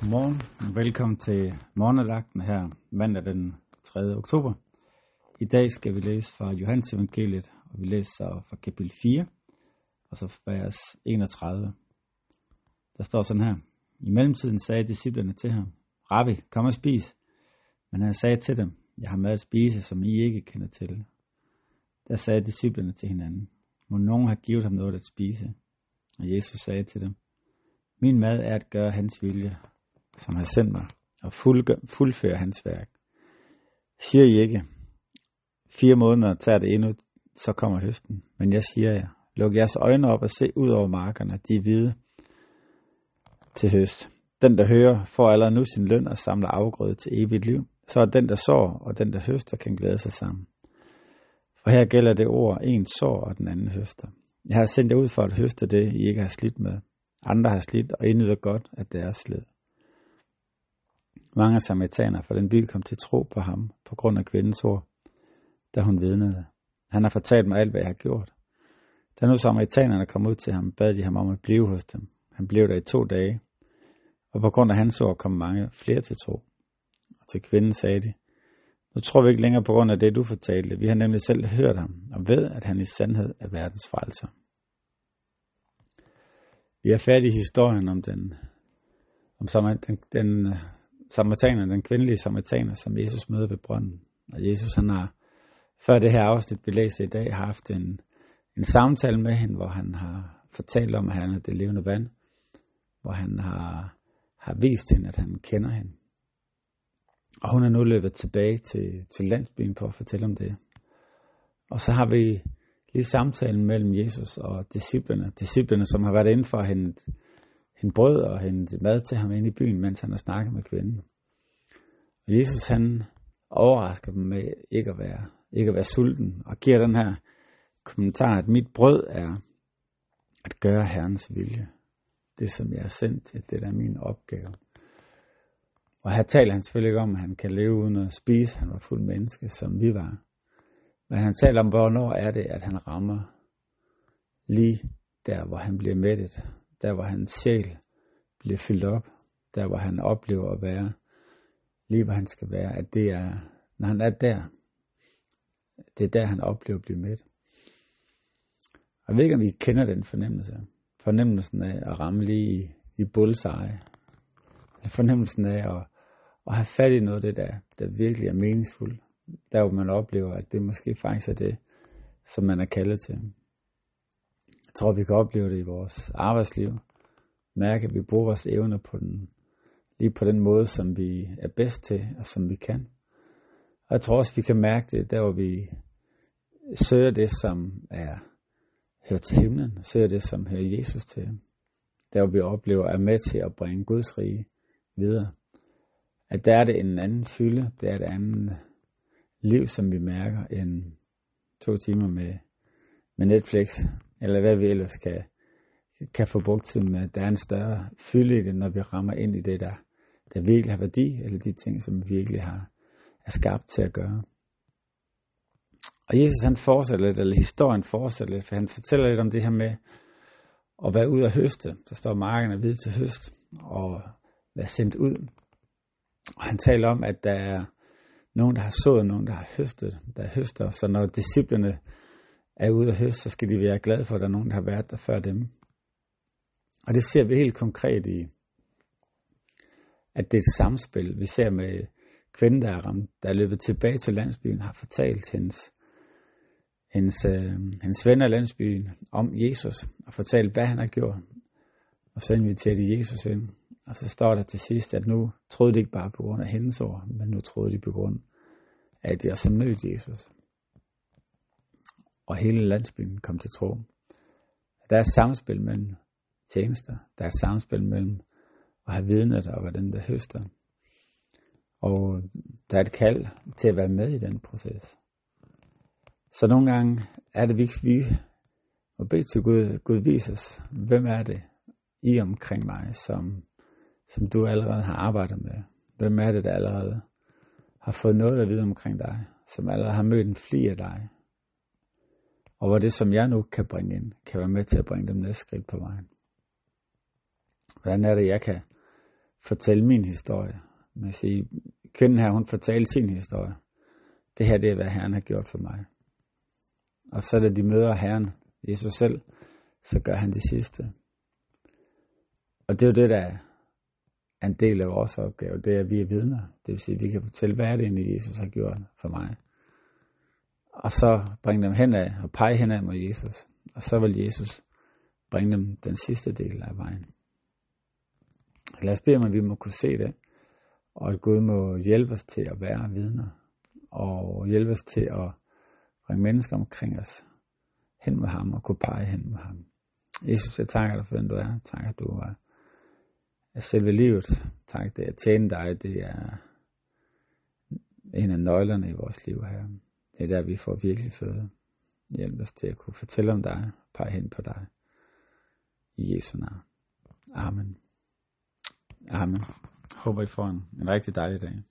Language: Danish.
Godmorgen velkommen til morgenadagten her mandag den 3. oktober. I dag skal vi læse fra Johannes evangeliet, og vi læser fra kapitel 4, og så vers 31. Der står sådan her. I mellemtiden sagde disciplerne til ham, Rabbi, kom og spis. Men han sagde til dem, jeg har mad at spise, som I ikke kender til. Der sagde disciplerne til hinanden, må nogen have givet ham noget at spise? Og Jesus sagde til dem, min mad er at gøre hans vilje, som har sendt mig, og fuldføre hans værk. Siger I ikke, fire måneder tager det endnu, så kommer høsten. Men jeg siger jer, luk jeres øjne op og se ud over markerne, de er hvide til høst. Den, der hører, får allerede nu sin løn og samler afgrøde til evigt liv. Så er den, der sår, og den, der høster, kan glæde sig sammen. For her gælder det ord, en sår og den anden høster. Jeg har sendt jer ud for at høste det, I ikke har slidt med. Andre har slidt og indnyder godt af deres slid. Mange samaritaner fra den by kom til tro på ham på grund af kvindens ord, da hun vidnede. Han har fortalt mig alt, hvad jeg har gjort. Da nu samaritanerne kom ud til ham, bad de ham om at blive hos dem. Han blev der i to dage, og på grund af hans ord kom mange flere til tro. Og til kvinden sagde de, nu tror vi ikke længere på grund af det, du fortalte. Vi har nemlig selv hørt ham, og ved, at han i sandhed er verdens frelser. Vi er færdige i historien om den, om den, den samaritaner, den kvindelige samaritaner, som Jesus møder ved brønden. Og Jesus han har, før det her afsnit, vi læser i dag, har haft en, en samtale med hende, hvor han har fortalt om, at han er det levende vand, hvor han har, har vist hende, at han kender hende. Og hun er nu løbet tilbage til, til landsbyen for at fortælle om det. Og så har vi lige samtalen mellem Jesus og disciplerne. Disciplerne, som har været inden for hende, hende brød og hente mad til ham inde i byen, mens han har snakket med kvinden. Og Jesus han overrasker dem med ikke at være, ikke at være sulten, og giver den her kommentar, at mit brød er at gøre Herrens vilje. Det, som jeg er sendt til, det er min opgave. Og her taler han selvfølgelig ikke om, at han kan leve uden at spise. Han var fuld menneske, som vi var. Men han taler om, hvornår er det, at han rammer lige der, hvor han bliver mættet der hvor hans sjæl bliver fyldt op, der hvor han oplever at være, lige hvor han skal være, at det er, når han er der, det er der, han oplever at blive mæt. Og jeg ved ikke, om I kender den fornemmelse. Fornemmelsen af at ramme lige i, i bullseye. Fornemmelsen af at, at have fat i noget af det, der, der virkelig er meningsfuldt. Der hvor man oplever, at det måske faktisk er det, som man er kaldet til tror, vi kan opleve det i vores arbejdsliv. Mærke, at vi bruger vores evner på den, lige på den måde, som vi er bedst til, og som vi kan. Og jeg tror også, vi kan mærke det, der hvor vi søger det, som er hører til himlen, søger det, som hører Jesus til. Der hvor vi oplever, er med til at bringe Guds rige videre. At der er det en anden fylde, der er et andet liv, som vi mærker, end to timer med, med Netflix, eller hvad vi ellers kan, kan få brugt tiden med. Der er en større fylde i det, når vi rammer ind i det, der, der virkelig har værdi, eller de ting, som vi virkelig har, er skabt til at gøre. Og Jesus han fortsætter lidt, eller historien fortsætter lidt, for han fortæller lidt om det her med at være ud og høste. Der står marken er hvid til høst, og være sendt ud. Og han taler om, at der er nogen, der har sået, nogen, der har høstet, der høster. Så når disciplerne er ude at høste, så skal de være glade for, at der er nogen, der har været der før dem. Og det ser vi helt konkret i, at det er et samspil. Vi ser med kvinden, der er, ramt, der er løbet tilbage til landsbyen, har fortalt hendes, hendes, øh, hendes venner i landsbyen om Jesus, og fortalt, hvad han har gjort. Og så inviterer de Jesus ind. Og så står der til sidst, at nu troede de ikke bare på grund af hendes ord, men nu troede de på grund af, at de også mødt Jesus og hele landsbyen kom til tro. Der er et samspil mellem tjenester. Der er et samspil mellem at have vidnet og være den, der høster. Og der er et kald til at være med i den proces. Så nogle gange er det vigtigt, vi må bede til Gud, Gud vis os, hvem er det i omkring mig, som, som du allerede har arbejdet med. Hvem er det, der allerede har fået noget at vide omkring dig, som allerede har mødt en fli af dig, og hvor det, som jeg nu kan bringe ind, kan være med til at bringe dem næste skridt på vejen. Hvordan er det, jeg kan fortælle min historie. Man siger, kvinden her, hun fortalte sin historie. Det her, det er, hvad Herren har gjort for mig. Og så da de møder Herren, Jesus selv, så gør han det sidste. Og det er jo det, der er en del af vores opgave, det er, at vi er vidner. Det vil sige, at vi kan fortælle, hvad er det egentlig, Jesus har gjort for mig. Og så bringe dem hen af og pege henad mod Jesus. Og så vil Jesus bringe dem den sidste del af vejen. Lad os bede om, at vi må kunne se det, og at Gud må hjælpe os til at være vidner, og hjælpe os til at bringe mennesker omkring os hen mod ham, og kunne pege hen mod ham. Jesus, jeg takker dig for den du er. Tak, at du er, er selve livet. Tak, det at tjene dig, det er en af nøglerne i vores liv her. Det er der, vi får virkelig føde. Hjælp os til at kunne fortælle om dig, pege hen på dig. I Jesu navn. Amen. Amen. Håber I får en, en rigtig dejlig dag.